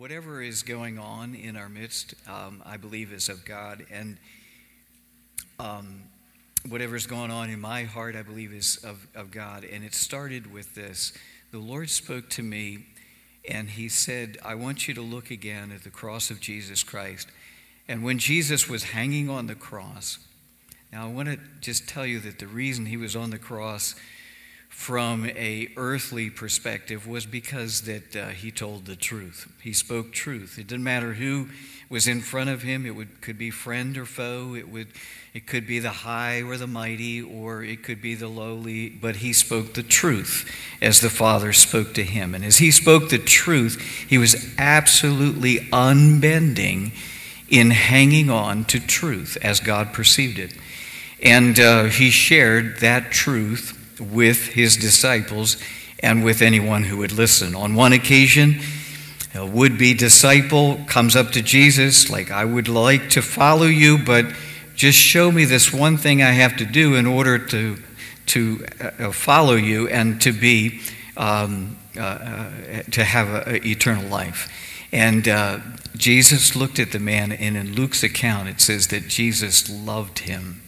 whatever is going on in our midst, um, I believe is of God. And um, is going on in my heart, I believe is of, of God. And it started with this the Lord spoke to me, and He said, I want you to look again at the cross of Jesus Christ. And when Jesus was hanging on the cross, now I want to just tell you that the reason He was on the cross from a earthly perspective was because that uh, he told the truth. He spoke truth. It didn't matter who was in front of him. It would, could be friend or foe. It would it could be the high or the mighty, or it could be the lowly. But he spoke the truth as the Father spoke to him. And as he spoke the truth, he was absolutely unbending in hanging on to truth as God perceived it. And uh, he shared that truth with his disciples and with anyone who would listen. On one occasion, a would be disciple comes up to Jesus, like, I would like to follow you, but just show me this one thing I have to do in order to, to uh, follow you and to be, um, uh, uh, to have an eternal life. And uh, Jesus looked at the man, and in Luke's account, it says that Jesus loved him.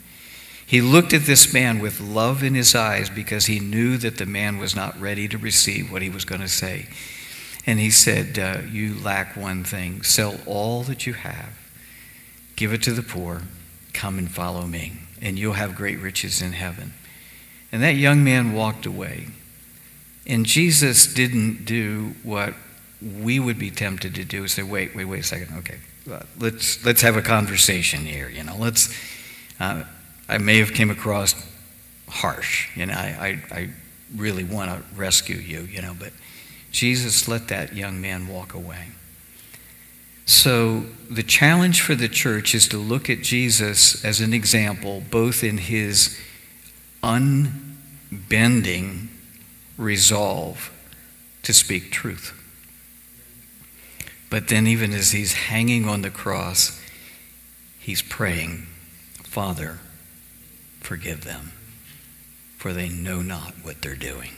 He looked at this man with love in his eyes because he knew that the man was not ready to receive what he was going to say. And he said, uh, You lack one thing. Sell all that you have, give it to the poor, come and follow me, and you'll have great riches in heaven. And that young man walked away. And Jesus didn't do what we would be tempted to do is say, wait, wait, wait a second. Okay, let's, let's have a conversation here. You know, let's. Uh, I may have came across harsh. You know, I, I, I really want to rescue you, you know, but Jesus let that young man walk away. So the challenge for the church is to look at Jesus as an example, both in his unbending resolve to speak truth. But then, even as he's hanging on the cross, he's praying, Father, forgive them, for they know not what they're doing.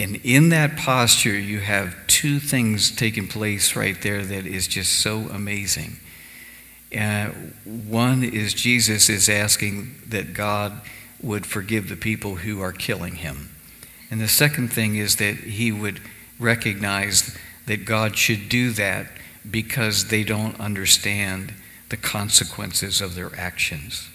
And in that posture, you have two things taking place right there that is just so amazing. Uh, one is Jesus is asking that God would forgive the people who are killing him. And the second thing is that he would recognize that God should do that because they don't understand the consequences of their actions.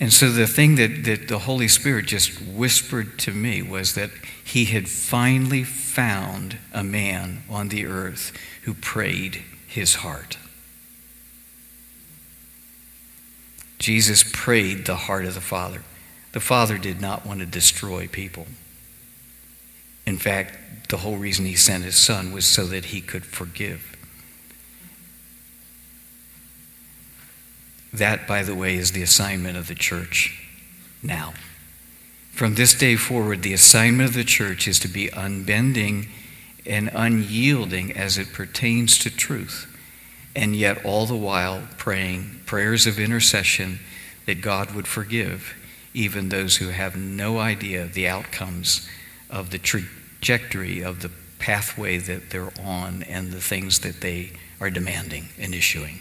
And so the thing that, that the Holy Spirit just whispered to me was that he had finally found a man on the earth who prayed his heart. Jesus prayed the heart of the Father. The Father did not want to destroy people. In fact, the whole reason he sent his Son was so that he could forgive. That, by the way, is the assignment of the church now. From this day forward, the assignment of the church is to be unbending and unyielding as it pertains to truth, and yet all the while praying prayers of intercession that God would forgive even those who have no idea of the outcomes of the trajectory of the pathway that they're on and the things that they are demanding and issuing.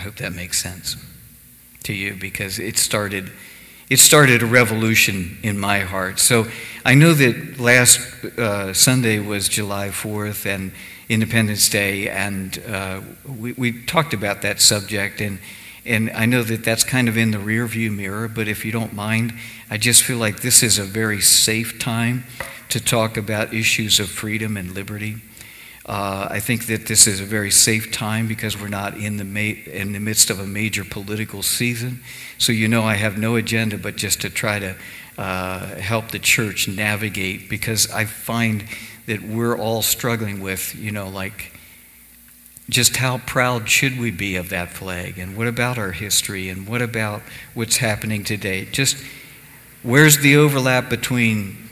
I hope that makes sense to you because it started it started a revolution in my heart. So I know that last uh, Sunday was July 4th and Independence Day, and uh, we, we talked about that subject, and and I know that that's kind of in the rearview mirror. But if you don't mind, I just feel like this is a very safe time to talk about issues of freedom and liberty. Uh, I think that this is a very safe time because we're not in the, in the midst of a major political season. So, you know, I have no agenda but just to try to uh, help the church navigate because I find that we're all struggling with, you know, like just how proud should we be of that flag? And what about our history? And what about what's happening today? Just where's the overlap between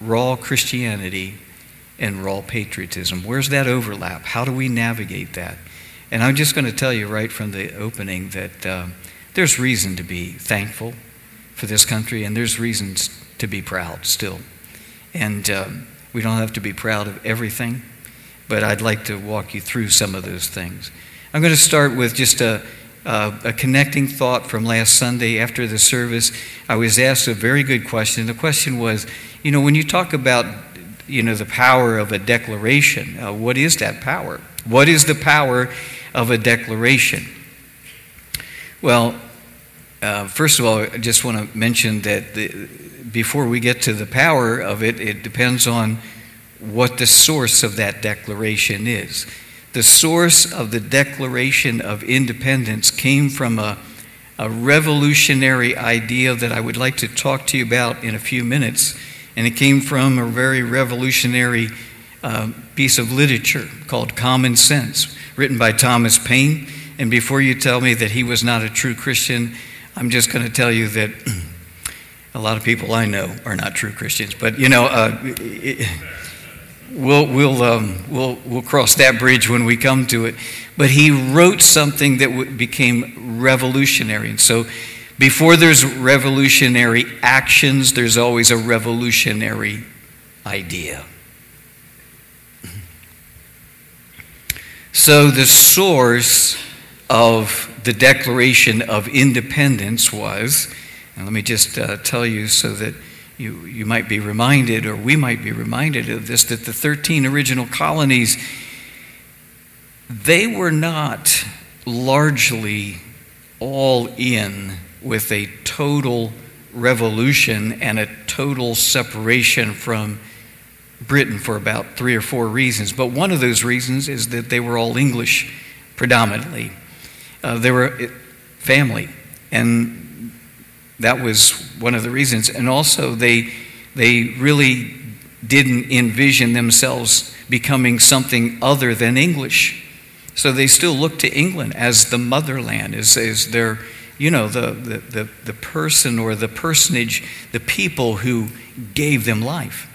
raw Christianity and raw patriotism? Where's that overlap? How do we navigate that? And I'm just going to tell you right from the opening that uh, there's reason to be thankful for this country, and there's reasons to be proud still. And um, we don't have to be proud of everything, but I'd like to walk you through some of those things. I'm going to start with just a, a, a connecting thought from last Sunday after the service. I was asked a very good question. The question was, you know, when you talk about, you know, the power of a declaration, uh, what is that power? What is the power of a declaration? Well, uh, first of all, I just want to mention that the, before we get to the power of it, it depends on what the source of that declaration is. The source of the Declaration of Independence came from a, a revolutionary idea that I would like to talk to you about in a few minutes. And it came from a very revolutionary uh, piece of literature called Common Sense, written by Thomas Paine. And before you tell me that he was not a true Christian, I'm just going to tell you that a lot of people I know are not true Christians. But, you know, uh, it, we'll, we'll, um, we'll, we'll cross that bridge when we come to it. But he wrote something that became revolutionary. And so before there's revolutionary actions, there's always a revolutionary idea. So the source of the Declaration of Independence was, and let me just uh, tell you so that you, you might be reminded, or we might be reminded of this, that the 13 original colonies, they were not largely all in with a total revolution and a total separation from Britain for about three or four reasons. But one of those reasons is that they were all English predominantly. Uh, they were uh, family, and that was one of the reasons. And also, they, they really didn't envision themselves becoming something other than English. So they still looked to England as the motherland, as, as their, you know, the, the, the, the person or the personage, the people who gave them life.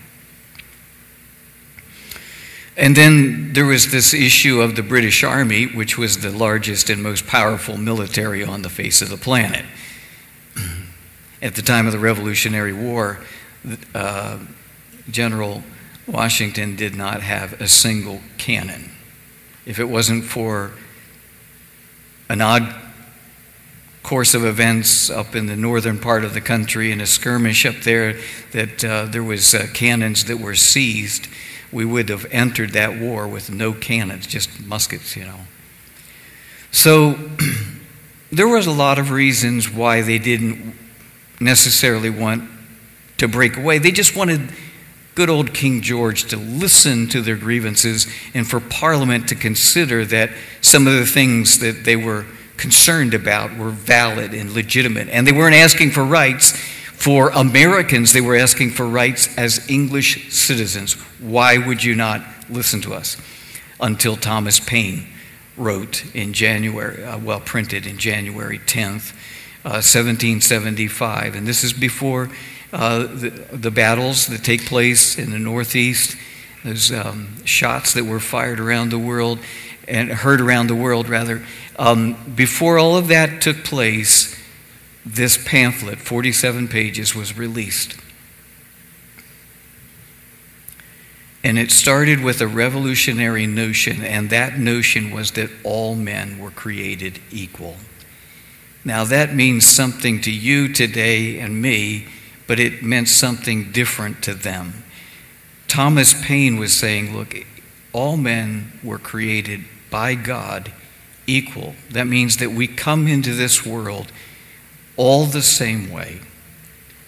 And then there was this issue of the British Army, which was the largest and most powerful military on the face of the planet at the time of the Revolutionary War, uh, General Washington did not have a single cannon. If it wasn't for an odd course of events up in the northern part of the country and a skirmish up there that uh, there was uh, cannons that were seized, we would have entered that war with no cannons, just muskets, you know. So there was a lot of reasons why they didn't necessarily want to break away. They just wanted good old King George to listen to their grievances and for Parliament to consider that some of the things that they were concerned about were valid and legitimate. And they weren't asking for rights for Americans, they were asking for rights as English citizens. Why would you not listen to us? Until Thomas Paine wrote in January, uh, well, printed in January 10th, 1775. Uh, and this is before uh, the, the, battles that take place in the Northeast, those um, shots that were fired around the world and heard around the world, rather. Um, before all of that took place, this pamphlet, 47 pages, was released. And it started with a revolutionary notion, and that notion was that all men were created equal. Now, that means something to you today and me, but it meant something different to them. Thomas Paine was saying, look, all men were created by God equal. That means that we come into this world all the same way.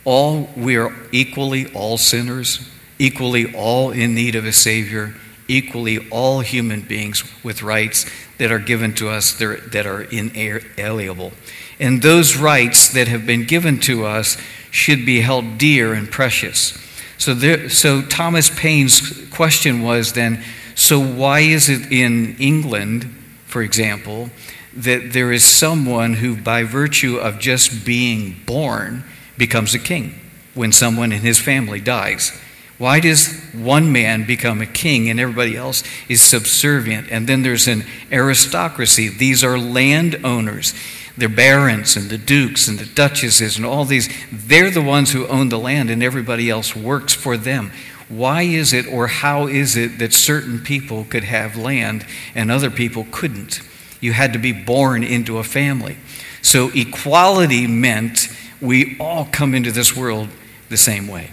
All we are equally all sinners, equally all in need of a savior, equally all human beings with rights that are given to us that are inalienable. And those rights that have been given to us should be held dear and precious. So, there, so Thomas Paine's question was then so why is it in England, for example, that there is someone who, by virtue of just being born, becomes a king when someone in his family dies? Why does one man become a king and everybody else is subservient? And then there's an aristocracy. These are landowners the barons and the dukes and the duchesses and all these, they're the ones who own the land and everybody else works for them. Why is it or how is it that certain people could have land and other people couldn't? You had to be born into a family. So equality meant we all come into this world the same way,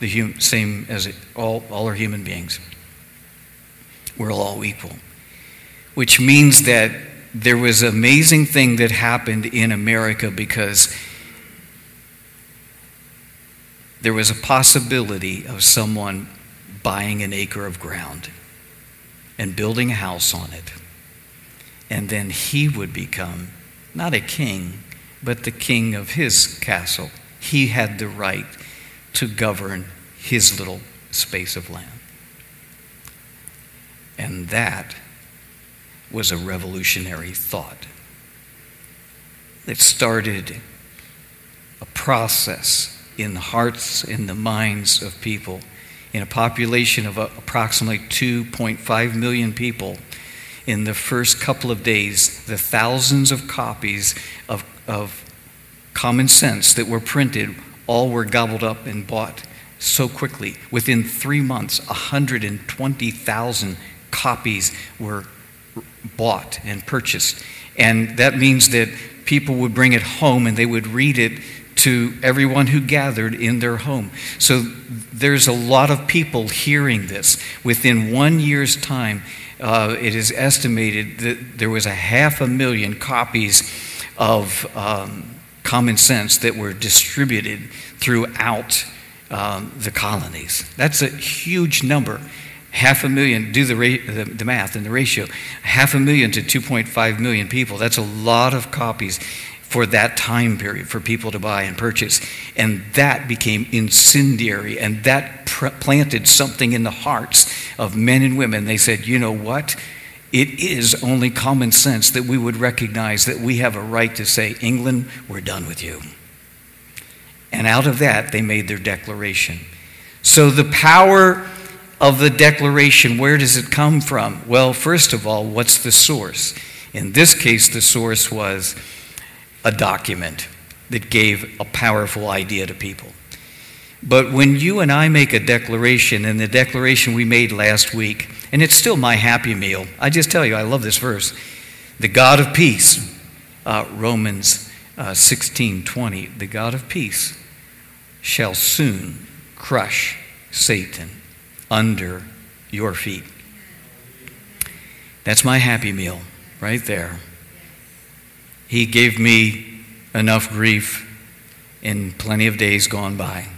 the hum- same as it, all, all are human beings. We're all equal, which means that there was an amazing thing that happened in America because there was a possibility of someone buying an acre of ground and building a house on it. And then he would become not a king, but the king of his castle. He had the right to govern his little space of land. And that was a revolutionary thought. It started a process in the hearts, in the minds of people. In a population of approximately 2.5 million people, in the first couple of days, the thousands of copies of, of common sense that were printed all were gobbled up and bought so quickly. Within three months, 120,000 copies were bought and purchased. And that means that people would bring it home and they would read it to everyone who gathered in their home. So there's a lot of people hearing this. Within one year's time, uh, it is estimated that there was a half a million copies of um, Common Sense that were distributed throughout um, the colonies. That's a huge number. Half a million, do the, ra- the, the math and the ratio, half a million to 2.5 million people. That's a lot of copies for that time period for people to buy and purchase. And that became incendiary, and that pr- planted something in the hearts of men and women. They said, you know what? It is only common sense that we would recognize that we have a right to say, England, we're done with you. And out of that, they made their declaration. So the power of the declaration, where does it come from? Well, first of all, what's the source? In this case, the source was a document that gave a powerful idea to people. But when you and I make a declaration, and the declaration we made last week, and it's still my happy meal, I just tell you, I love this verse. The God of peace, uh, Romans uh, 16 20, the God of peace shall soon crush Satan under your feet. That's my happy meal right there. He gave me enough grief in plenty of days gone by.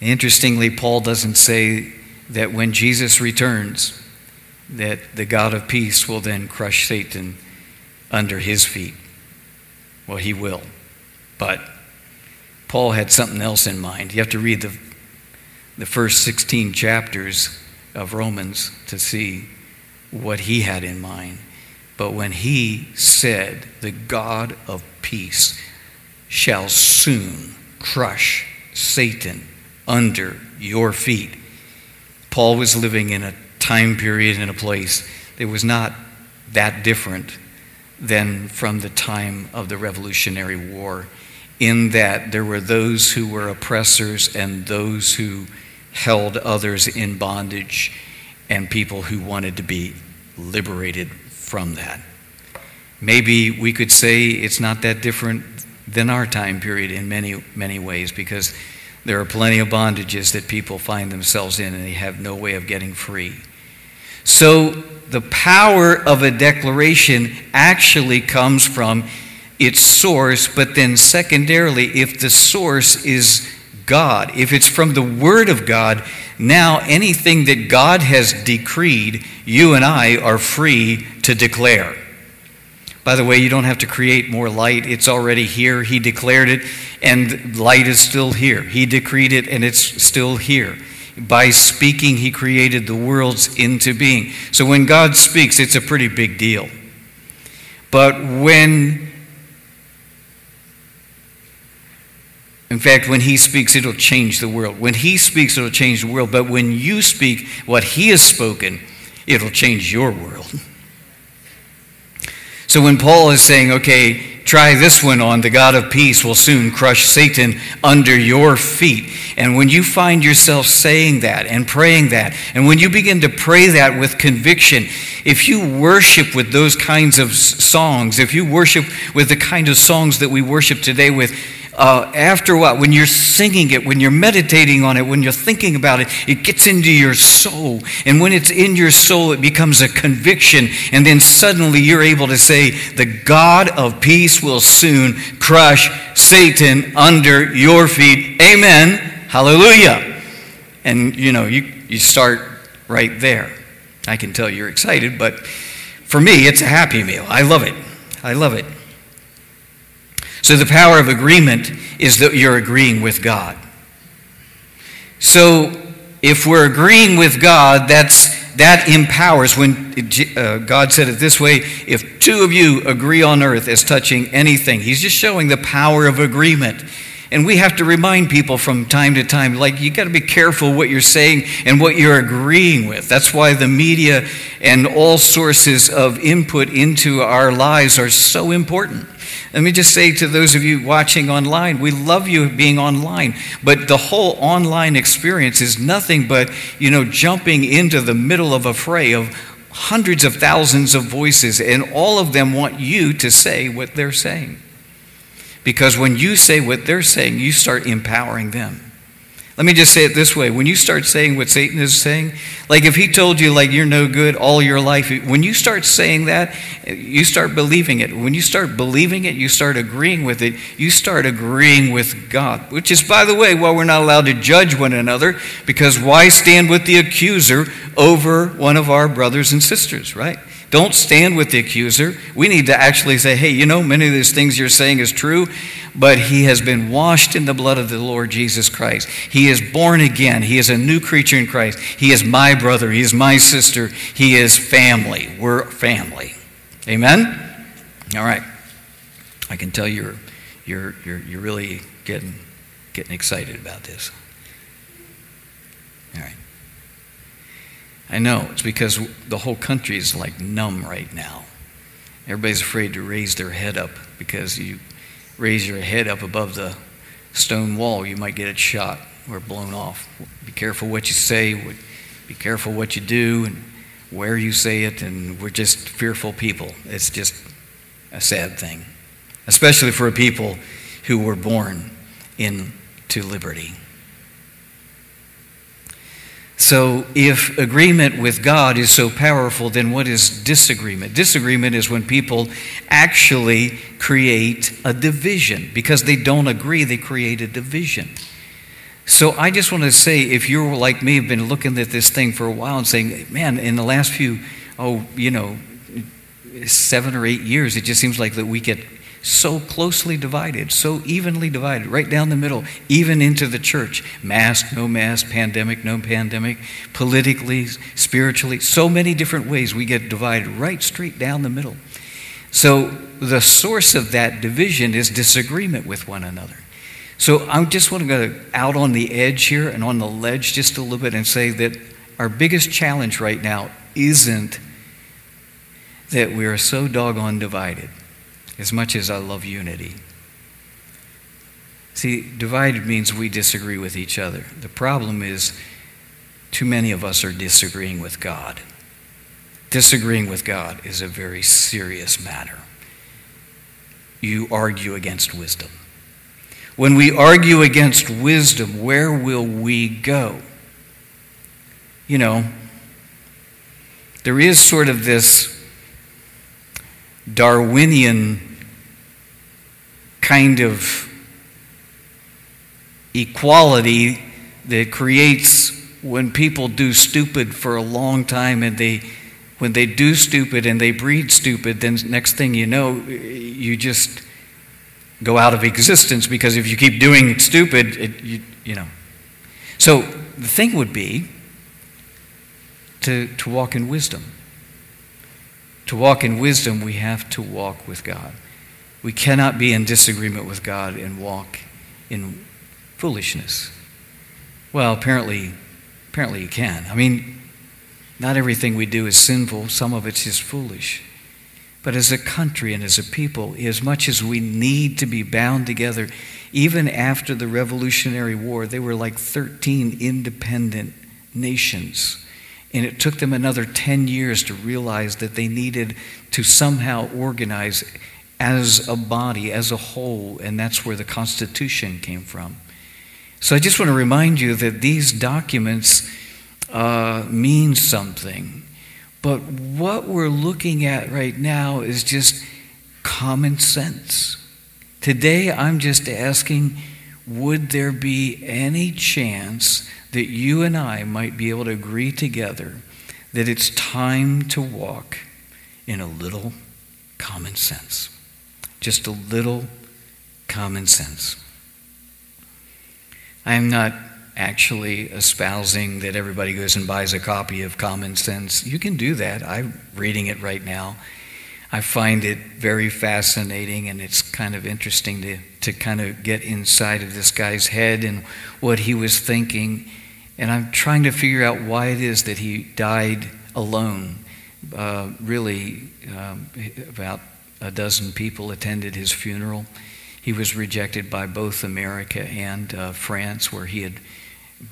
Interestingly, Paul doesn't say that when Jesus returns, that the God of peace will then crush Satan under his feet. Well, he will. But Paul had something else in mind. You have to read the, the first 16 chapters of Romans to see what he had in mind. But when he said, The God of peace shall soon crush Satan under your feet, Paul was living in a time period and a place that was not that different than from the time of the Revolutionary War, in that there were those who were oppressors and those who held others in bondage, and people who wanted to be liberated from that. Maybe we could say it's not that different than our time period in many, many ways because there are plenty of bondages that people find themselves in and they have no way of getting free. So, the power of a declaration actually comes from its source, but then, secondarily, if the source is God, if it's from the Word of God, now anything that God has decreed, you and I are free to declare. By the way, you don't have to create more light. It's already here. He declared it, and light is still here. He decreed it, and it's still here. By speaking, He created the worlds into being. So when God speaks, it's a pretty big deal. But when, in fact, when He speaks, it'll change the world. When He speaks, it'll change the world. But when you speak what He has spoken, it'll change your world. So when Paul is saying, okay, try this one on. The God of peace will soon crush Satan under your feet. And when you find yourself saying that and praying that, and when you begin to pray that with conviction, if you worship with those kinds of songs, if you worship with the kind of songs that we worship today with, uh, after while, When you're singing it, when you're meditating on it, when you're thinking about it, it gets into your soul. And when it's in your soul, it becomes a conviction. And then suddenly you're able to say, The God of peace will soon crush Satan under your feet. Amen. Hallelujah. And you know, you, you start right there. I can tell you're excited, but for me, it's a happy meal. I love it. I love it. So the power of agreement is that you're agreeing with God. So if we're agreeing with God, that's that empowers when uh, God said it this way if two of you agree on earth as touching anything, He's just showing the power of agreement. And we have to remind people from time to time, like, you got to be careful what you're saying and what you're agreeing with. That's why the media and all sources of input into our lives are so important. Let me just say to those of you watching online, we love you being online, but the whole online experience is nothing but, you know, jumping into the middle of a fray of hundreds of thousands of voices, and all of them want you to say what they're saying. Because when you say what they're saying, you start empowering them. Let me just say it this way. When you start saying what Satan is saying, like if he told you like you're no good all your life, when you start saying that, you start believing it. When you start believing it, you start agreeing with it. You start agreeing with God, which is by the way, why we're not allowed to judge one another because why stand with the accuser over one of our brothers and sisters, right? Don't stand with the accuser. We need to actually say, hey, you know, many of these things you're saying is true, but he has been washed in the blood of the Lord Jesus Christ. He is born again. He is a new creature in Christ. He is my brother. He is my sister. He is family. We're family. Amen? All right. I can tell you're, you're, you're, you're really getting, getting excited about this. All right. I know it's because the whole country is like numb right now. Everybody's afraid to raise their head up because you raise your head up above the stone wall, you might get it shot or blown off. Be careful what you say, be careful what you do, and where you say it, and we're just fearful people. It's just a sad thing, especially for a people who were born into liberty. So, if agreement with God is so powerful, then what is disagreement? Disagreement is when people actually create a division. Because they don't agree, they create a division. So, I just want to say if you're like me, have been looking at this thing for a while and saying, man, in the last few, oh, you know, seven or eight years, it just seems like that we get so closely divided, so evenly divided, right down the middle, even into the church. Mask, no mask, pandemic, no pandemic, politically, spiritually, so many different ways we get divided right straight down the middle. So the source of that division is disagreement with one another. So I just want to go out on the edge here and on the ledge just a little bit and say that our biggest challenge right now isn't that we are so doggone divided as much as I love unity. See, divided means we disagree with each other. The problem is, too many of us are disagreeing with God. Disagreeing with God is a very serious matter. You argue against wisdom. When we argue against wisdom, where will we go? You know, there is sort of this Darwinian kind of equality that creates when people do stupid for a long time and they when they do stupid and they breed stupid then next thing you know you just go out of existence because if you keep doing stupid it, you, you know. So the thing would be to, to walk in wisdom to walk in wisdom, we have to walk with God. We cannot be in disagreement with God and walk in foolishness. Well, apparently, apparently you can. I mean, not everything we do is sinful, some of it's just foolish. But as a country and as a people, as much as we need to be bound together, even after the Revolutionary War, they were like 13 independent nations. And it took them another 10 years to realize that they needed to somehow organize as a body, as a whole, and that's where the Constitution came from. So I just want to remind you that these documents uh, mean something. But what we're looking at right now is just common sense. Today, I'm just asking would there be any chance that you and I might be able to agree together that it's time to walk in a little common sense. Just a little common sense. I am not actually espousing that everybody goes and buys a copy of Common Sense. You can do that. I'm reading it right now. I find it very fascinating and it's kind of interesting to, to kind of get inside of this guy's head and what he was thinking and I'm trying to figure out why it is that he died alone. Uh, really, um, about a dozen people attended his funeral. He was rejected by both America and uh, France, where he had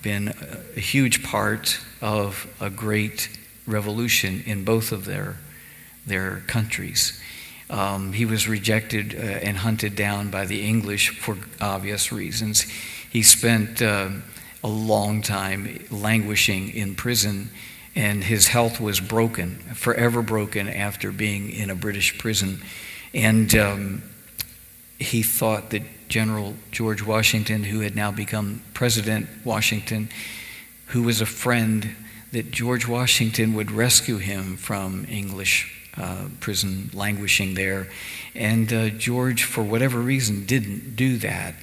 been a huge part of a great revolution in both of their, their countries. Um, he was rejected uh, and hunted down by the English for obvious reasons. He spent uh, a long time languishing in prison, and his health was broken, forever broken after being in a British prison. And um, he thought that General George Washington, who had now become President Washington, who was a friend, that George Washington would rescue him from English uh, prison, languishing there. And uh, George, for whatever reason, didn't do that.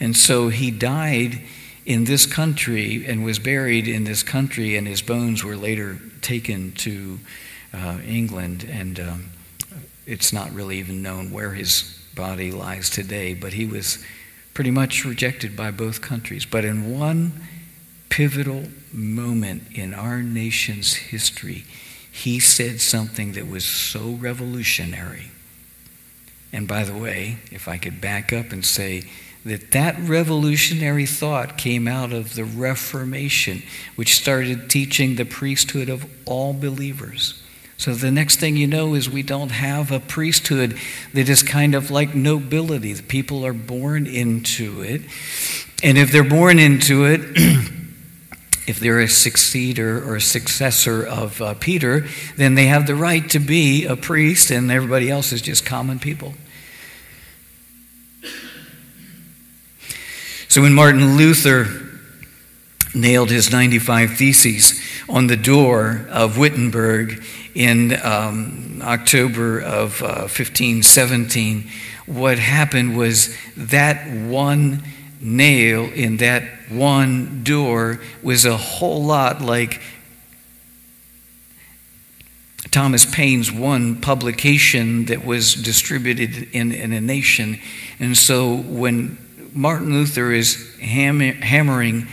And so he died in this country and was buried in this country, and his bones were later taken to uh, England. And um, it's not really even known where his body lies today, but he was pretty much rejected by both countries. But in one pivotal moment in our nation's history, he said something that was so revolutionary. And by the way, if I could back up and say, that that revolutionary thought came out of the Reformation, which started teaching the priesthood of all believers. So the next thing you know is we don't have a priesthood that is kind of like nobility. The people are born into it. And if they're born into it, if they're a successor or a successor of uh, Peter, then they have the right to be a priest, and everybody else is just common people. So when Martin Luther nailed his 95 Theses on the door of Wittenberg in um, October of uh, 1517, what happened was that one nail in that one door was a whole lot like Thomas Paine's one publication that was distributed in, in a nation. And so when Martin Luther is hammering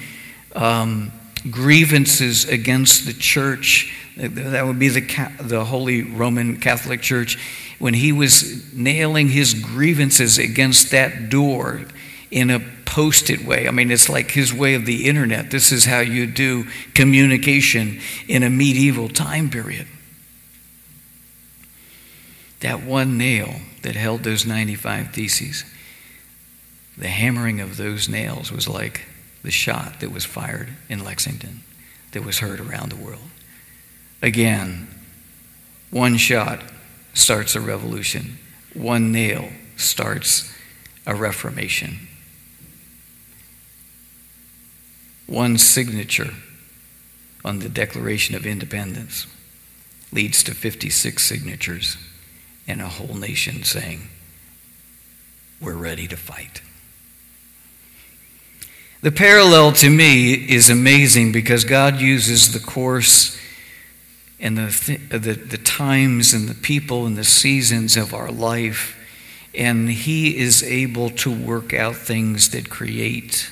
um, grievances against the church. That would be the, the Holy Roman Catholic Church. When he was nailing his grievances against that door in a post it way. I mean, it's like his way of the internet. This is how you do communication in a medieval time period. That one nail that held those 95 theses the hammering of those nails was like the shot that was fired in Lexington that was heard around the world. Again, one shot starts a revolution, one nail starts a reformation. One signature on the Declaration of Independence leads to 56 signatures and a whole nation saying, We're ready to fight. The parallel to me is amazing because God uses the course and the, uh, the, the, times and the people and the seasons of our life, and He is able to work out things that create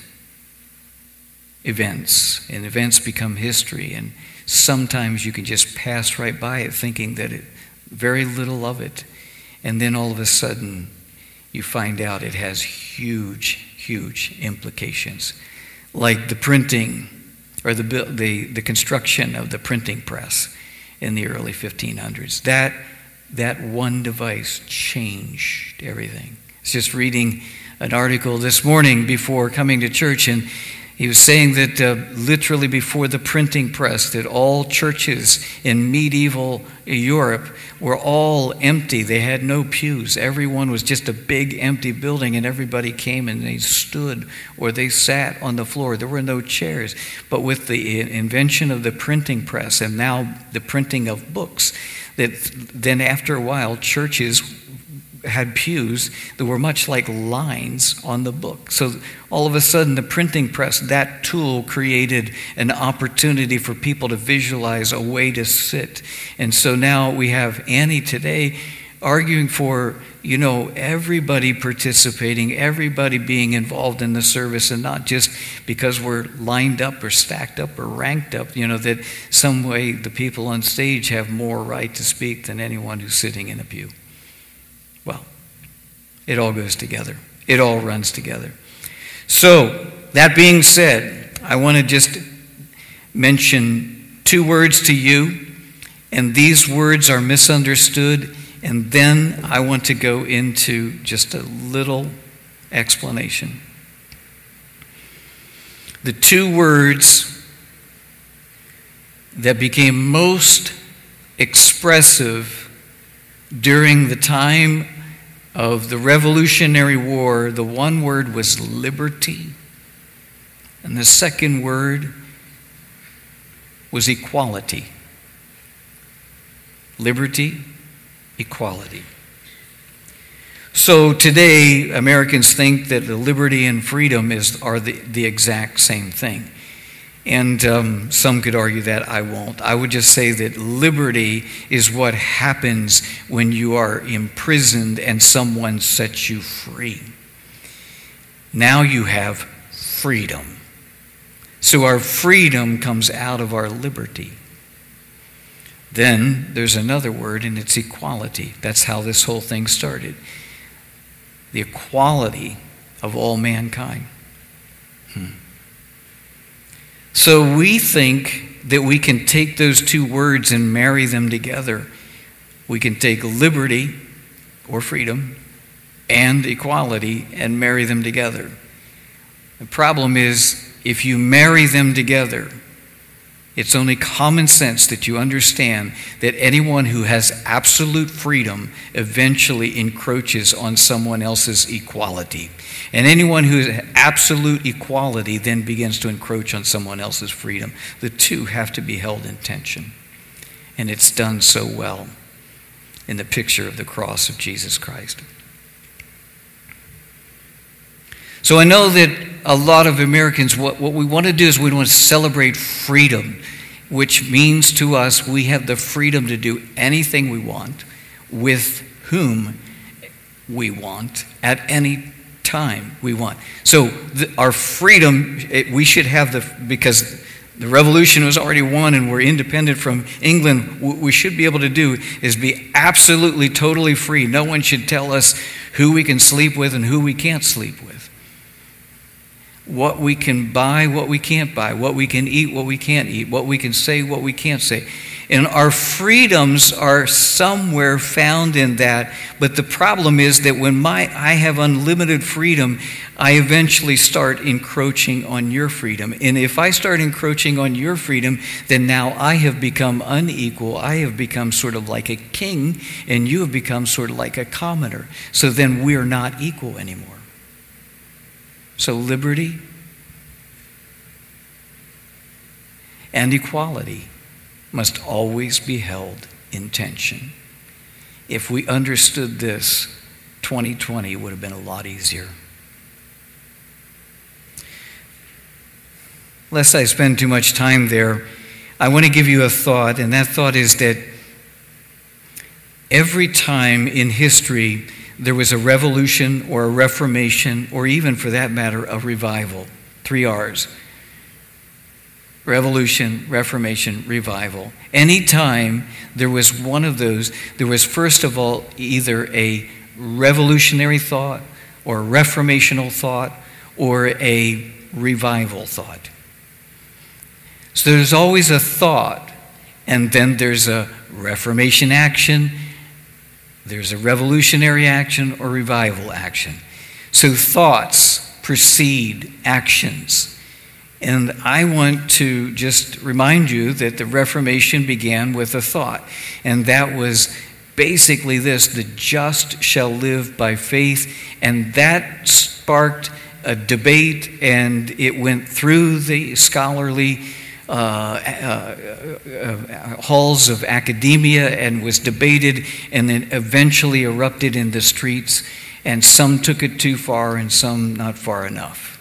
events, and events become history. And sometimes you can just pass right by it thinking that it, very little of it. And then all of a sudden, you find out it has huge, huge implications. Like the printing or the, the, the construction of the printing press in the early 1500s. That, that one device changed everything. I was just reading an article this morning before coming to church, and he was saying that uh, literally before the printing press, that all churches in medieval Europe were all empty. They had no pews. Everyone was just a big empty building, and everybody came and they stood or they sat on the floor. There were no chairs. But with the invention of the printing press and now the printing of books, that then after a while, churches had pews that were much like lines on the book. So all of a sudden, the printing press, that tool created an opportunity for people to visualize a way to sit. And so now we have Annie today arguing for, you know, everybody participating, everybody being involved in the service, and not just because we're lined up or stacked up or ranked up, you know, that some way the people on stage have more right to speak than anyone who's sitting in a pew. It all goes together, it all runs together. So, that being said, I want to just mention two words to you, and these words are misunderstood, and then I want to go into just a little explanation. The two words that became most expressive during the time of the Revolutionary War, the one word was liberty, and the second word was equality. Liberty, equality. So today, Americans think that the liberty and freedom is, are the, the exact same thing. And um, some could argue that I won't. I would just say that liberty is what happens when you are imprisoned and someone sets you free. Now you have freedom. So our freedom comes out of our liberty. Then there's another word, and it's equality. That's how this whole thing started. The equality of all mankind. Hmm. So we think that we can take those two words and marry them together. We can take liberty or freedom and equality and marry them together. The problem is, if you marry them together, it's only common sense that you understand that anyone who has absolute freedom eventually encroaches on someone else's equality. And anyone who has absolute equality then begins to encroach on someone else's freedom. The two have to be held in tension. And it's done so well in the picture of the cross of Jesus Christ. So I know that a lot of Americans, what, what we want to do is we want to celebrate freedom, which means to us we have the freedom to do anything we want with whom we want at any time we want. So the, our freedom, it, we should have the, because the revolution was already won and we're independent from England, what we should be able to do is be absolutely, totally free. No one should tell us who we can sleep with and who we can't sleep with what we can buy, what we can't buy, what we can eat, what we can't eat, what we can say, what we can't say. And our freedoms are somewhere found in that. But the problem is that when my, I have unlimited freedom, I eventually start encroaching on your freedom. And if I start encroaching on your freedom, then now I have become unequal. I have become sort of like a king, and you have become sort of like a commoner. So then we're not equal anymore. So, liberty and equality must always be held in tension. If we understood this, 2020 would have been a lot easier. Lest I spend too much time there, I want to give you a thought, and that thought is that every time in history there was a revolution or a reformation, or even for that matter, a revival. Three R's revolution, reformation, revival. Anytime there was one of those, there was first of all either a revolutionary thought or a reformational thought or a revival thought. So there's always a thought, and then there's a reformation action, there's a revolutionary action or revival action. So thoughts precede actions. And I want to just remind you that the Reformation began with a thought, and that was basically this the just shall live by faith. And that sparked a debate, and it went through the scholarly Uh, uh, uh, halls of academia and was debated, and then eventually erupted in the streets. And some took it too far, and some not far enough.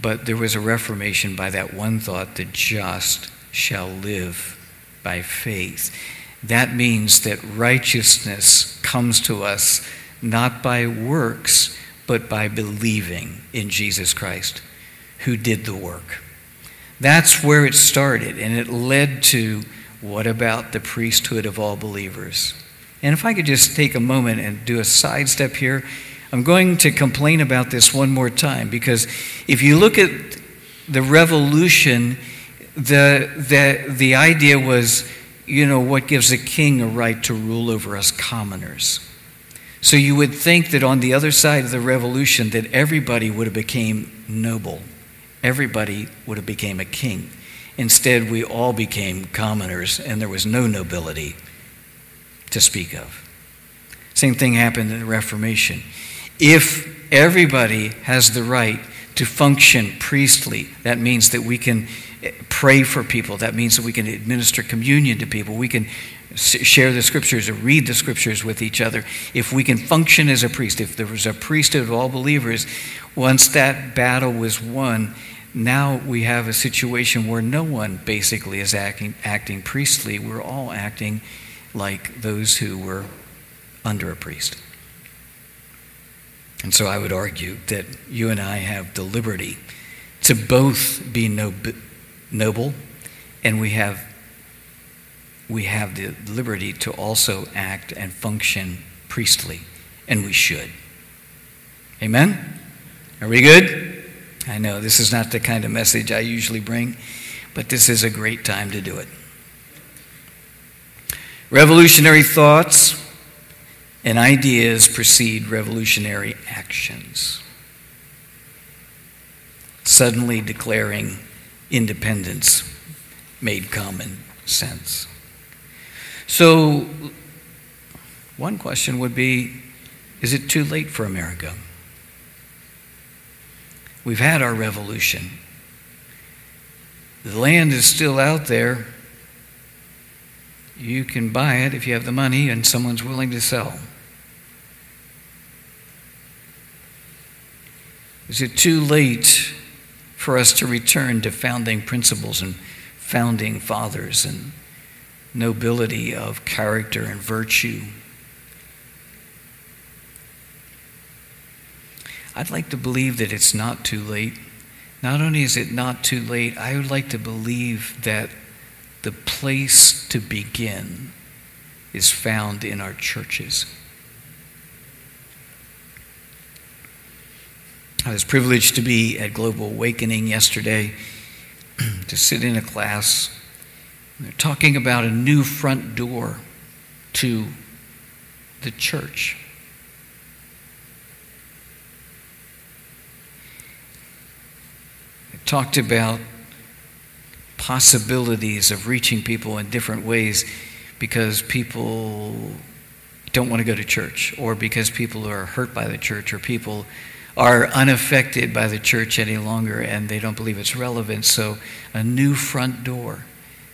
But there was a reformation by that one thought the just shall live by faith. That means that righteousness comes to us not by works, but by believing in Jesus Christ, who did the work. That's where it started, and it led to what about the priesthood of all believers? And if I could just take a moment and do a sidestep here, I'm going to complain about this one more time because if you look at the revolution, the, the, the idea was, you know, what gives a king a right to rule over us commoners. So you would think that on the other side of the revolution that everybody would have became noble. Everybody would have became a king. Instead, we all became commoners and there was no nobility to speak of. Same thing happened in the Reformation. If everybody has the right to function priestly, that means that we can eh, pray for people. That means that we can administer communion to people. We can share the scriptures or read the scriptures with each other. If we can function as a priest, if there was a priesthood of all believers, once that battle was won, now we have a situation where no one basically is acting, acting priestly. We're all acting like those who were under a priest. And so I would argue that you and I have the liberty to both be nob- noble and we have we have the liberty to also act and function priestly and we should. Amen? Are we good? I know this is not the kind of message I usually bring, but this is a great time to do it. Revolutionary thoughts and ideas precede revolutionary actions. Suddenly declaring independence made common sense. So, one question would be is it too late for America? We've had our revolution. The land is still out there. You can buy it if you have the money and someone's willing to sell. Is it too late for us to return to founding principles and founding fathers and nobility of character and virtue? I'd like to believe that it's not too late. Not only is it not too late, I would like to believe that the place to begin is found in our churches. I was privileged to be at Global Awakening yesterday, to sit in a class. They're talking about a new front door to the church. Talked about possibilities of reaching people in different ways because people don't want to go to church, or because people are hurt by the church, or people are unaffected by the church any longer and they don't believe it's relevant. So, a new front door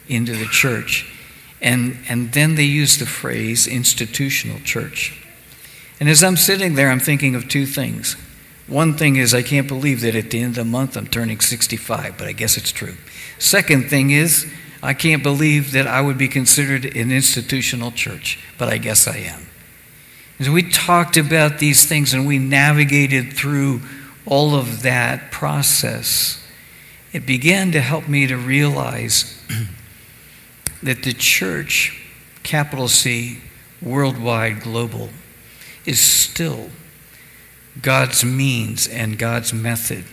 into the church. And, and then they use the phrase institutional church. And as I'm sitting there, I'm thinking of two things. One thing is, I can't believe that at the end of the month I'm turning 65, but I guess it's true. Second thing is, I can't believe that I would be considered an institutional church, but I guess I am. As we talked about these things and we navigated through all of that process, it began to help me to realize that the church, capital C, worldwide, global, is still God's means and God's method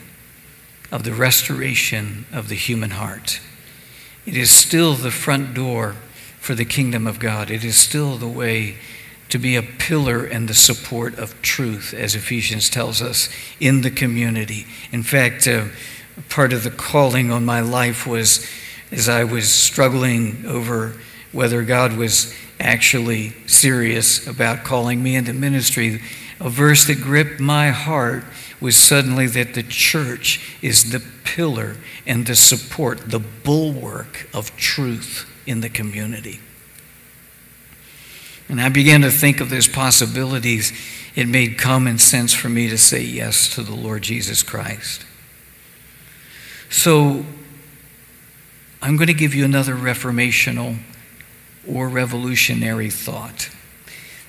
of the restoration of the human heart. It is still the front door for the kingdom of God. It is still the way to be a pillar and the support of truth, as Ephesians tells us, in the community. In fact, uh, part of the calling on my life was as I was struggling over whether God was actually serious about calling me into ministry. A verse that gripped my heart was suddenly that the church is the pillar and the support, the bulwark of truth in the community. And I began to think of those possibilities. It made common sense for me to say yes to the Lord Jesus Christ. So I'm going to give you another reformational or revolutionary thought.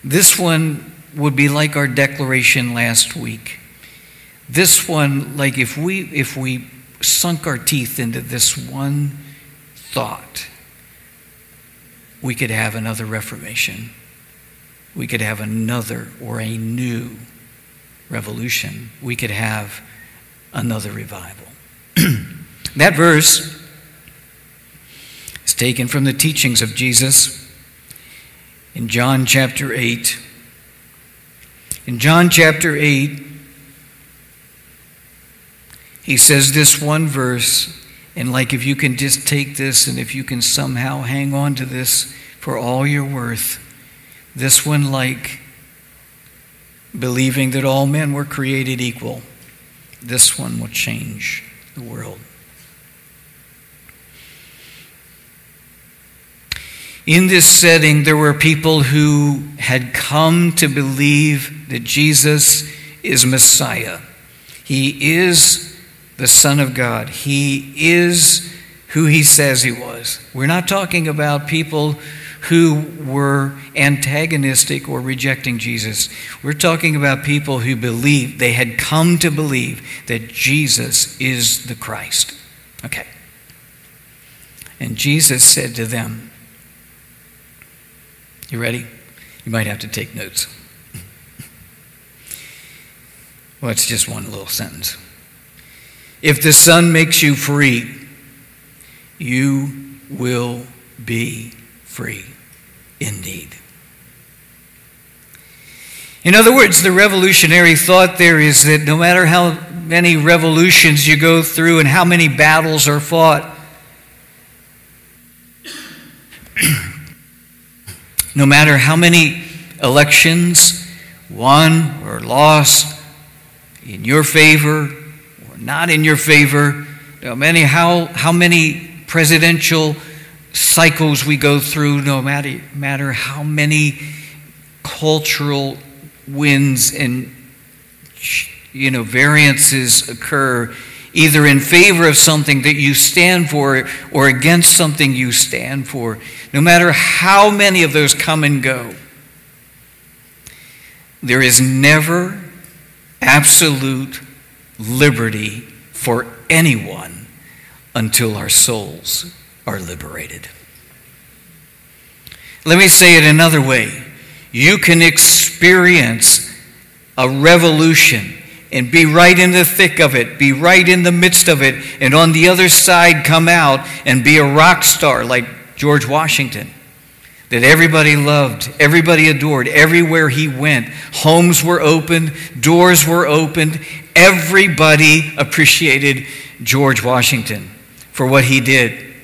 This one would be like our declaration last week. This one, like if we if we sunk our teeth into this one thought, we could have another reformation. We could have another or a new revolution. We could have another revival. that verse is taken from the teachings of Jesus in John chapter 8. In John chapter 8, he says this one verse, and like if you can just take this and if you can somehow hang on to this for all you're worth, this one like believing that all men were created equal, this one will change the world. In this setting, there were people who had come to believe that Jesus is Messiah. He is the Son of God. He is who he says he was. We're not talking about people who were antagonistic or rejecting Jesus. We're talking about people who believed, they had come to believe that Jesus is the Christ. Okay. And Jesus said to them, You ready? You might have to take notes. well, it's just one little sentence. If the Son makes you free, you will be free indeed. In other words, the revolutionary thought there is that no matter how many revolutions you go through and how many battles are fought, no matter how many elections won or lost in your favor or not in your favor, no matter how, how many presidential cycles we go through, no matter, matter how many cultural winds and you know variances occur either in favor of something that you stand for or against something you stand for no matter how many of those come and go there is never absolute liberty for anyone until our souls are liberated. Let me say it another way. You can experience a revolution and be right in the thick of it, be right in the midst of it, and on the other side come out and be a rock star like George Washington that everybody loved, everybody adored, everywhere he went. Homes were opened, doors were opened. Everybody appreciated George Washington for what he did.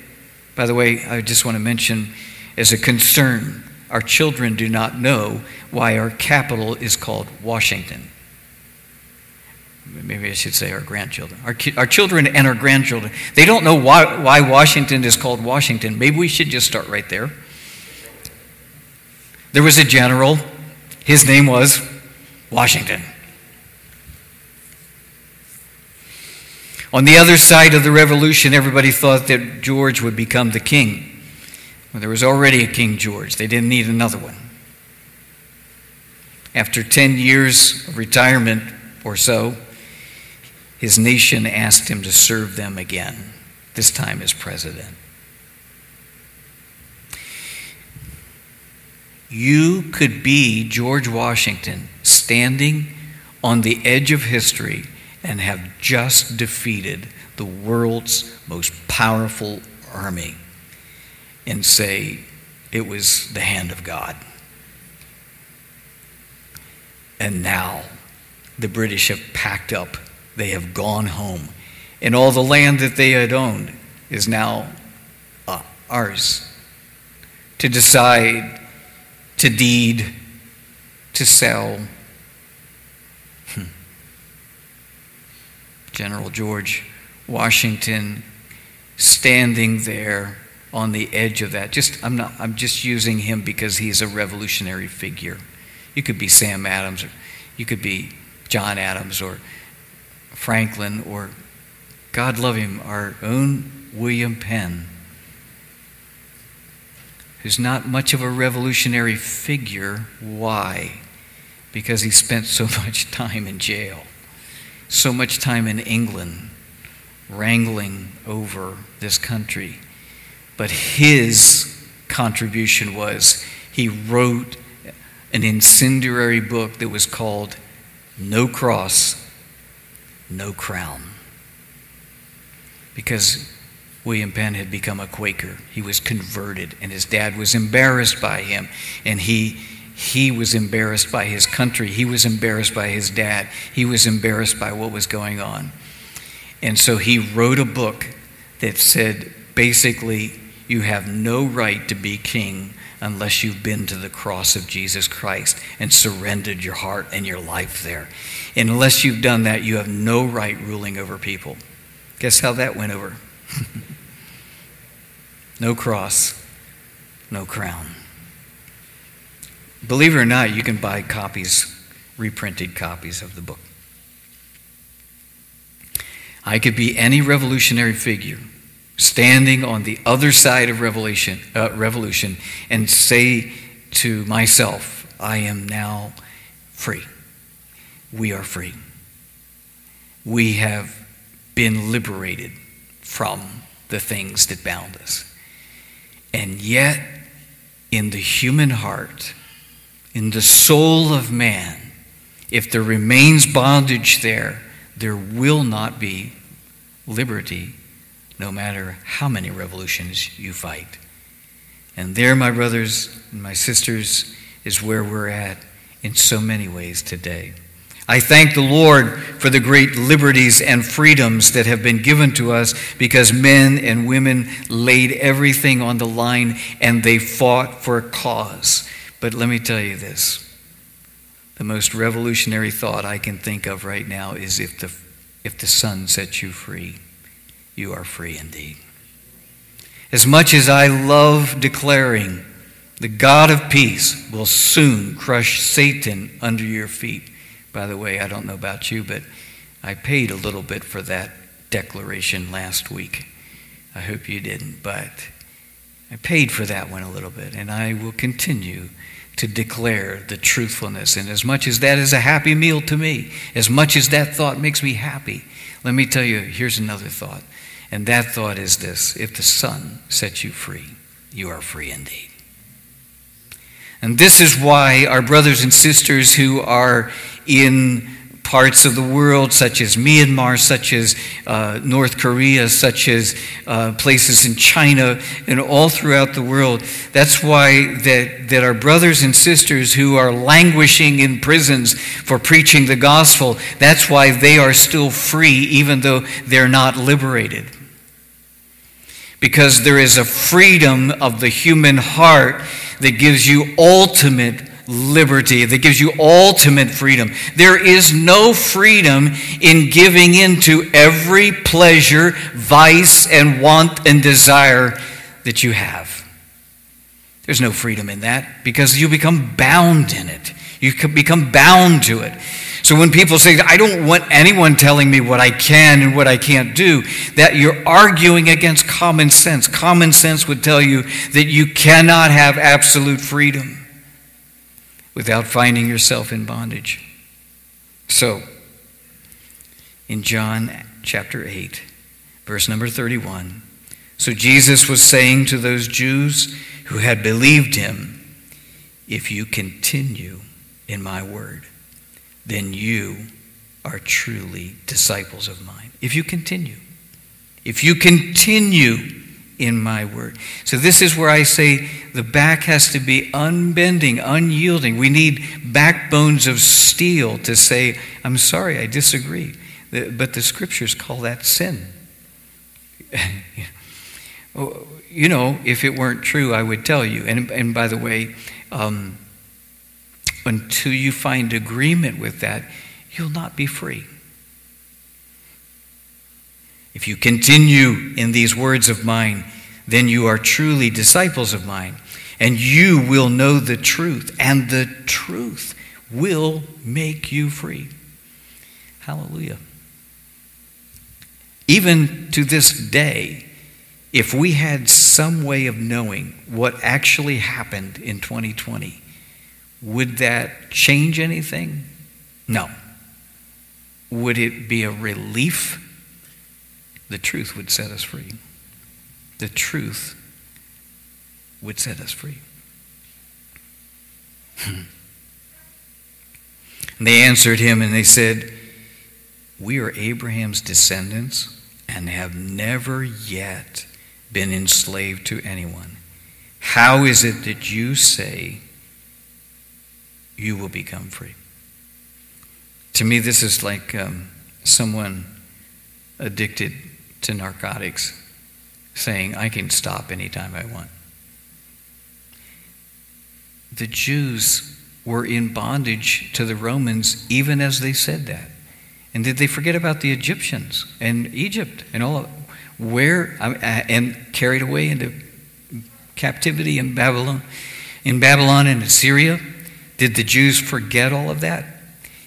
By the way, I just want to mention as a concern, our children do not know why our capital is called Washington. Maybe I should say our grandchildren. Our, our children and our grandchildren. They don't know why, why Washington is called Washington. Maybe we should just start right there. There was a general, his name was Washington. On the other side of the revolution, everybody thought that George would become the king. Well, there was already a King George, they didn't need another one. After 10 years of retirement or so, his nation asked him to serve them again. this time as president. You could be George Washington standing on the edge of history and have just defeated the world's most powerful army and say it was the hand of God. And now the British have packed up, they have gone home, and all the land that they had owned is now uh, ours to decide, to deed, to sell. Hmm. General George Washington standing there on the edge of that. Just I'm not I'm just using him because he's a revolutionary figure. You could be Sam Adams or you could be John Adams or Franklin or God love him, our own William Penn, who's not much of a revolutionary figure. Why? Because he spent so much time in jail, so much time in England, wrangling over this country. But his contribution was he wrote an incendiary book that was called No Cross, No Crown. Because William Penn had become a Quaker. He was converted, and his dad was embarrassed by him, and he he was embarrassed by his country. He was embarrassed by his dad. He was embarrassed by what was going on. And so he wrote a book that said basically, you have no right to be king unless you've been to the cross of Jesus Christ and surrendered your heart and your life there. And unless you've done that, you have no right ruling over people. Guess how that went over? no cross, no crown. Believe it or not, you can buy copies, reprinted copies of the book. I could be any revolutionary figure standing on the other side of revelation, uh, revolution and say to myself, I am now free. We are free. We have been liberated from the things that bound us. And yet, in the human heart, in the soul of man, if there remains bondage there, there will not be liberty no matter how many revolutions you fight. And there, my brothers and my sisters, is where we're at in so many ways today. I thank the Lord for the great liberties and freedoms that have been given to us because men and women laid everything on the line and they fought for a cause. But let me tell you this the most revolutionary thought I can think of right now is if the, if the Son sets you free you are free indeed. As much as I love declaring, the God of peace will soon crush Satan under your feet. By the way, I don't know about you, but I paid a little bit for that declaration last week. I hope you didn't, but I paid for that one a little bit, and I will continue to declare the truthfulness. And as much as that is a happy meal to me, as much as that thought makes me happy, let me tell you here's another thought. And that thought is this if the Son sets you free, you are free indeed. And this is why our brothers and sisters who are in parts of the world, such as Myanmar, such as uh, North Korea, such as uh, places in China, and all throughout the world. That's why that, that our brothers and sisters who are languishing in prisons for preaching the gospel, that's why they are still free, even though they're not liberated because there is a freedom of the human heart that gives you ultimate liberty, that gives you ultimate freedom. There is no freedom in giving in to every pleasure, vice, and want and desire that you have. There's no freedom in that because you become bound in it. You become bound to it. So when people say, I don't want anyone telling me what I can and what I can't do, that you're arguing against common sense. Common sense would tell you that you cannot have absolute freedom without finding yourself in bondage. So, in John chapter 8, verse number 31, So Jesus was saying to those Jews who had believed him, If you continue in my word, then you are truly disciples of mine. If you continue, if you continue in my word. So, this is where I say the back has to be unbending, unyielding. We need backbones of steel to say, I'm sorry, I disagree. But the scriptures call that sin. you know, if it weren't true, I would tell you. And, and by the way, um, until you find agreement with that, you'll not be free. If you continue in these words of mine, then you are truly disciples of mine, and you will know the truth, and the truth will make you free. Hallelujah. Even to this day, if we had some way of knowing what actually happened in 2020, would that change anything? No. Would it be a relief? The truth would set us free. The truth would set us free. Hmm. they answered him and they said, We are Abraham's descendants and have never yet been enslaved to anyone. How is it that you say you will become free? To me, this is like um, someone addicted to narcotics saying, I can stop anytime I want. The Jews were in bondage to the Romans even as they said that. And did they forget about the Egyptians and Egypt and all of where uh, and carried away into captivity in Babylon, in Babylon and Assyria? Did the Jews forget all of that?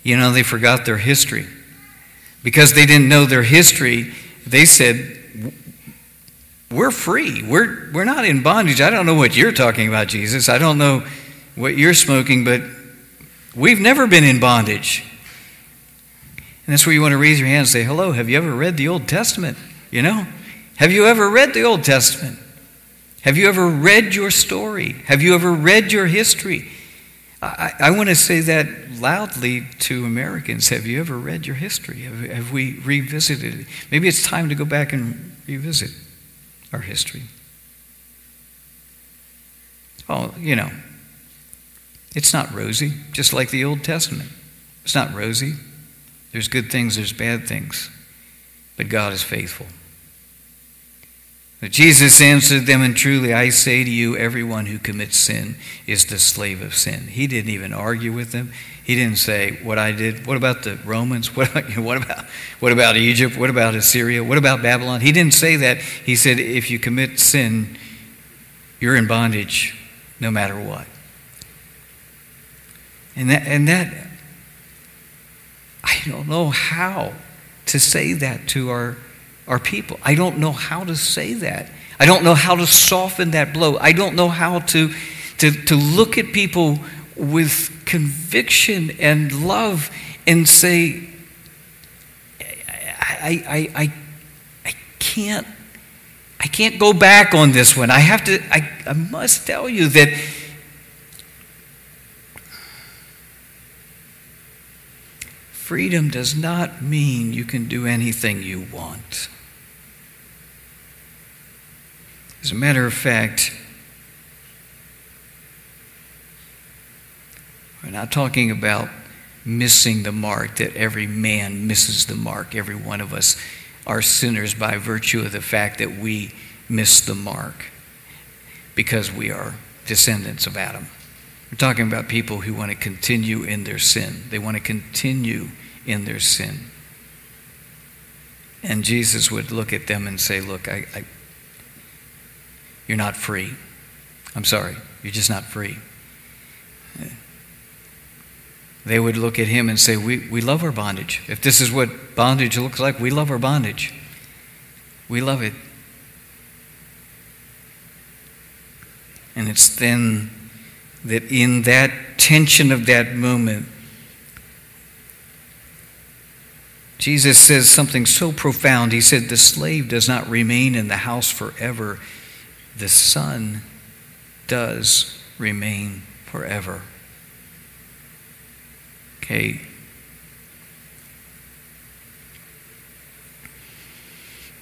You know, they forgot their history. Because they didn't know their history, they said, We're free. We're, we're not in bondage. I don't know what you're talking about, Jesus. I don't know what you're smoking, but we've never been in bondage. And that's where you want to raise your hand and say, Hello, have you ever read the Old Testament? You know? Have you ever read the Old Testament? Have you ever read your story? Have you ever read your history? I, I want to say that loudly to Americans. Have you ever read your history? Have, have we revisited it? Maybe it's time to go back and revisit our history. Oh, you know, it's not rosy, just like the Old Testament. It's not rosy. There's good things, there's bad things. But God is faithful. But Jesus answered them, and truly I say to you, everyone who commits sin is the slave of sin. He didn't even argue with them. He didn't say, What I did, what about the Romans? What about, what about, what about Egypt? What about Assyria? What about Babylon? He didn't say that. He said, If you commit sin, you're in bondage no matter what. And that, and that I don't know how to say that to our our people. I don't know how to say that. I don't know how to soften that blow. I don't know how to, to, to look at people with conviction and love and say, I, I, I, I can't I can't go back on this one. I have to I, I must tell you that freedom does not mean you can do anything you want. As a matter of fact, we're not talking about missing the mark, that every man misses the mark. Every one of us are sinners by virtue of the fact that we miss the mark because we are descendants of Adam. We're talking about people who want to continue in their sin. They want to continue in their sin. And Jesus would look at them and say, Look, I, I, you're not free. I'm sorry, you're just not free. They would look at him and say, we, we love our bondage. If this is what bondage looks like, we love our bondage. We love it. And it's then that in that tension of that moment, Jesus says something so profound. He said, The slave does not remain in the house forever, the son does remain forever. Okay.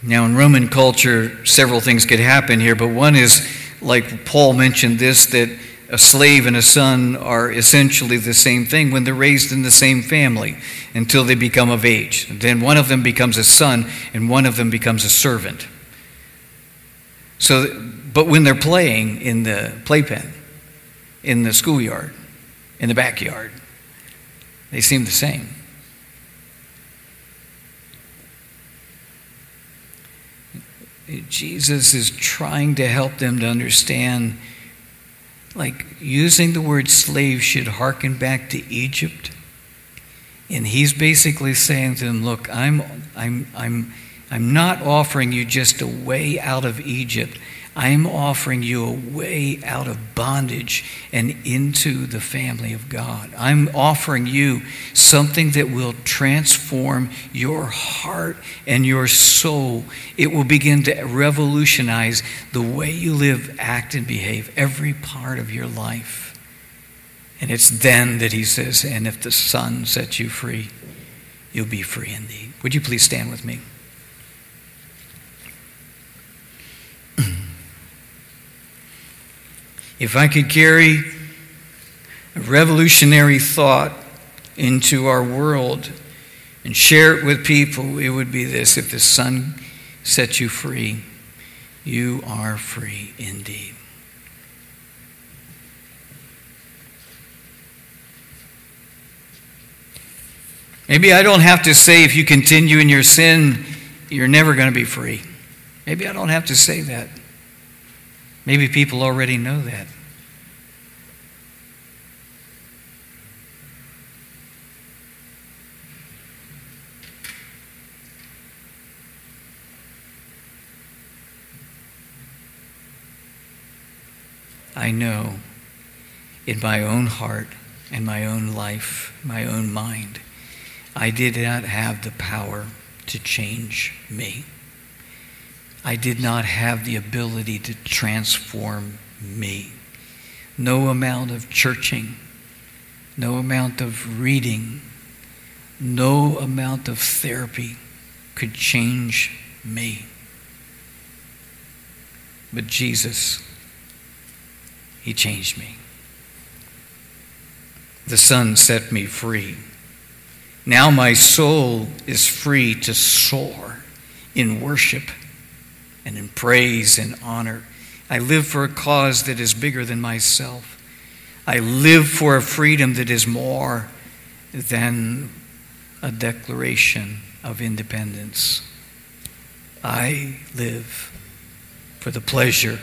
Now, in Roman culture, several things could happen here, but one is, like Paul mentioned this, that a slave and a son are essentially the same thing when they're raised in the same family until they become of age. Then one of them becomes a son and one of them becomes a servant. So, but when they're playing in the playpen, in the schoolyard, in the backyard, they seem the same. Jesus is trying to help them to understand like using the word slave should harken back to Egypt. And he's basically saying to them, look, I'm, I'm, I'm, I'm not offering you just a way out of Egypt. I'm offering you a way out of bondage and into the family of God. I'm offering you something that will transform your heart and your soul. It will begin to revolutionize the way you live, act, and behave every part of your life. And it's then that he says, And if the Son sets you free, you'll be free indeed. Would you please stand with me? If I could carry a revolutionary thought into our world and share it with people, it would be this if the Son sets you free, you are free indeed. Maybe I don't have to say if you continue in your sin, you're never going to be free. Maybe I don't have to say that. Maybe people already know that. I know in my own heart and my own life, my own mind, I did not have the power to change me. I did not have the ability to transform me. No amount of churching, no amount of reading, no amount of therapy could change me. But Jesus, He changed me. The Son set me free. Now my soul is free to soar in worship and in praise and honor. I live for a cause that is bigger than myself. I live for a freedom that is more than a declaration of independence. I live for the pleasure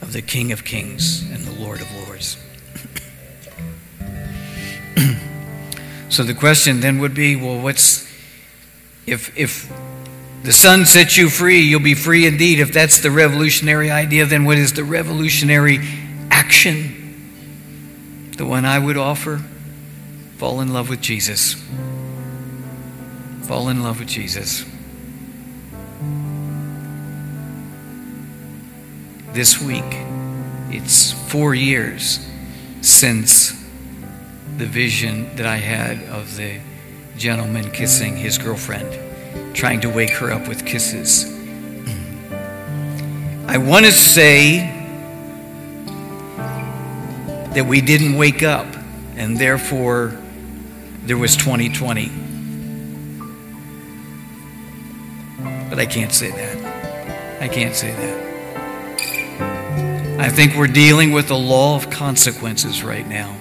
of the King of Kings and the Lord of Lords. so the question then would be well, what's, if, if the Son sets you free, you'll be free indeed. If that's the revolutionary idea, then what is the revolutionary action? The one I would offer? Fall in love with Jesus. Fall in love with Jesus. This week, it's four years since the vision that I had of the gentleman kissing his girlfriend trying to wake her up with kisses. I want to say that we didn't wake up and therefore there was 2020. But I can't say that. I can't say that. I think we're dealing with the law of consequences right now.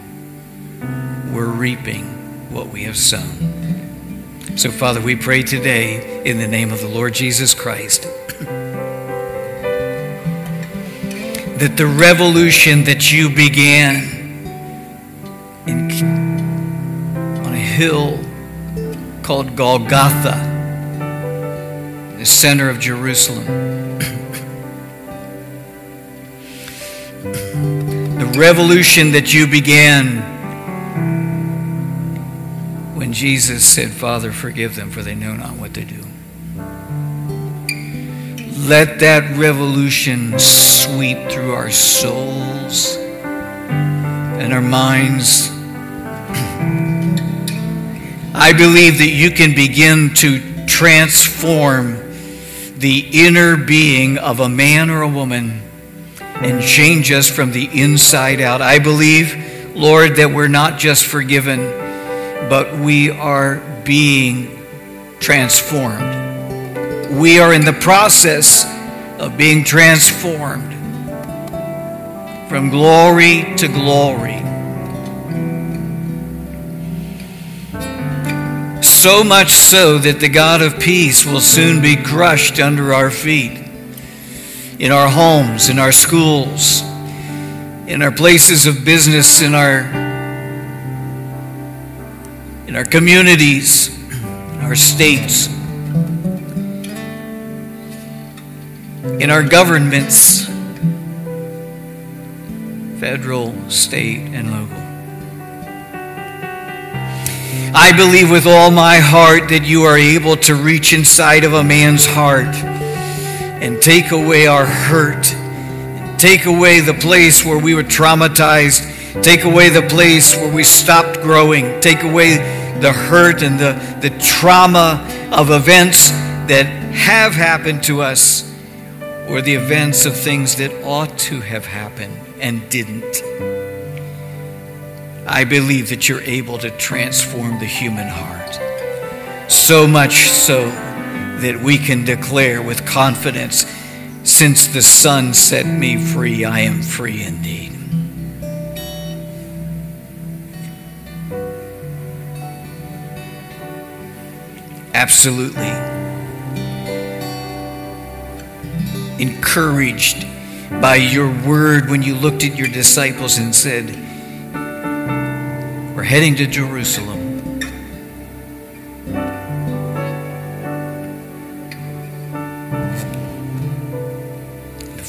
We're reaping what we have sown. So, Father, we pray today in the name of the Lord Jesus Christ that the revolution that you began in, on a hill called Golgotha, in the center of Jerusalem, revolution that you began when Jesus said, Father, forgive them, for they know not what they do. Let that revolution sweep through our souls and our minds. I believe that you can begin to transform the inner being of a man or a woman and change us from the inside out. I believe, Lord, that we're not just forgiven, but we are being transformed. We are in the process of being transformed from glory to glory. So much so that the God of peace will soon be crushed under our feet in our homes, in our schools, in our places of business, in our in our communities, in our states. in our governments, federal, state, and local. I believe with all my heart that you are able to reach inside of a man's heart and take away our hurt, take away the place where we were traumatized, take away the place where we stopped growing, take away the hurt and the, the trauma of events that have happened to us or the events of things that ought to have happened and didn't. I believe that you're able to transform the human heart. So much so that we can declare with confidence since the Son set me free, I am free indeed. Absolutely encouraged by your word when you looked at your disciples and said, We're heading to Jerusalem.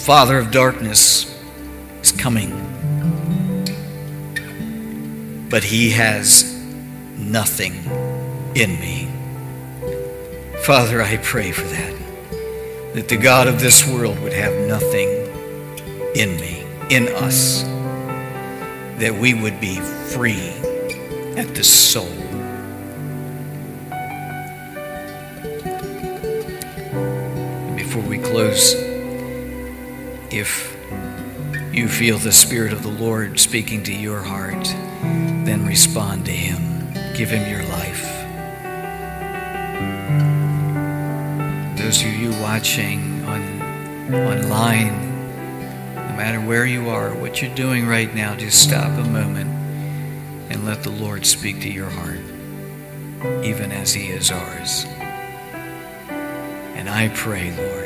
Father of darkness is coming, but he has nothing in me. Father, I pray for that that the God of this world would have nothing in me, in us, that we would be free at the soul. before we close, if you feel the Spirit of the Lord speaking to your heart, then respond to Him. Give Him your life. those of you watching on online, no matter where you are, what you're doing right now, just stop a moment and let the Lord speak to your heart, even as He is ours. And I pray, Lord,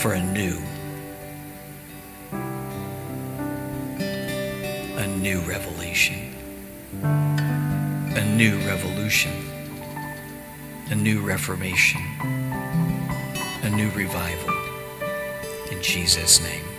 for a new, a new revelation, a new revolution a new reformation, a new revival. In Jesus' name.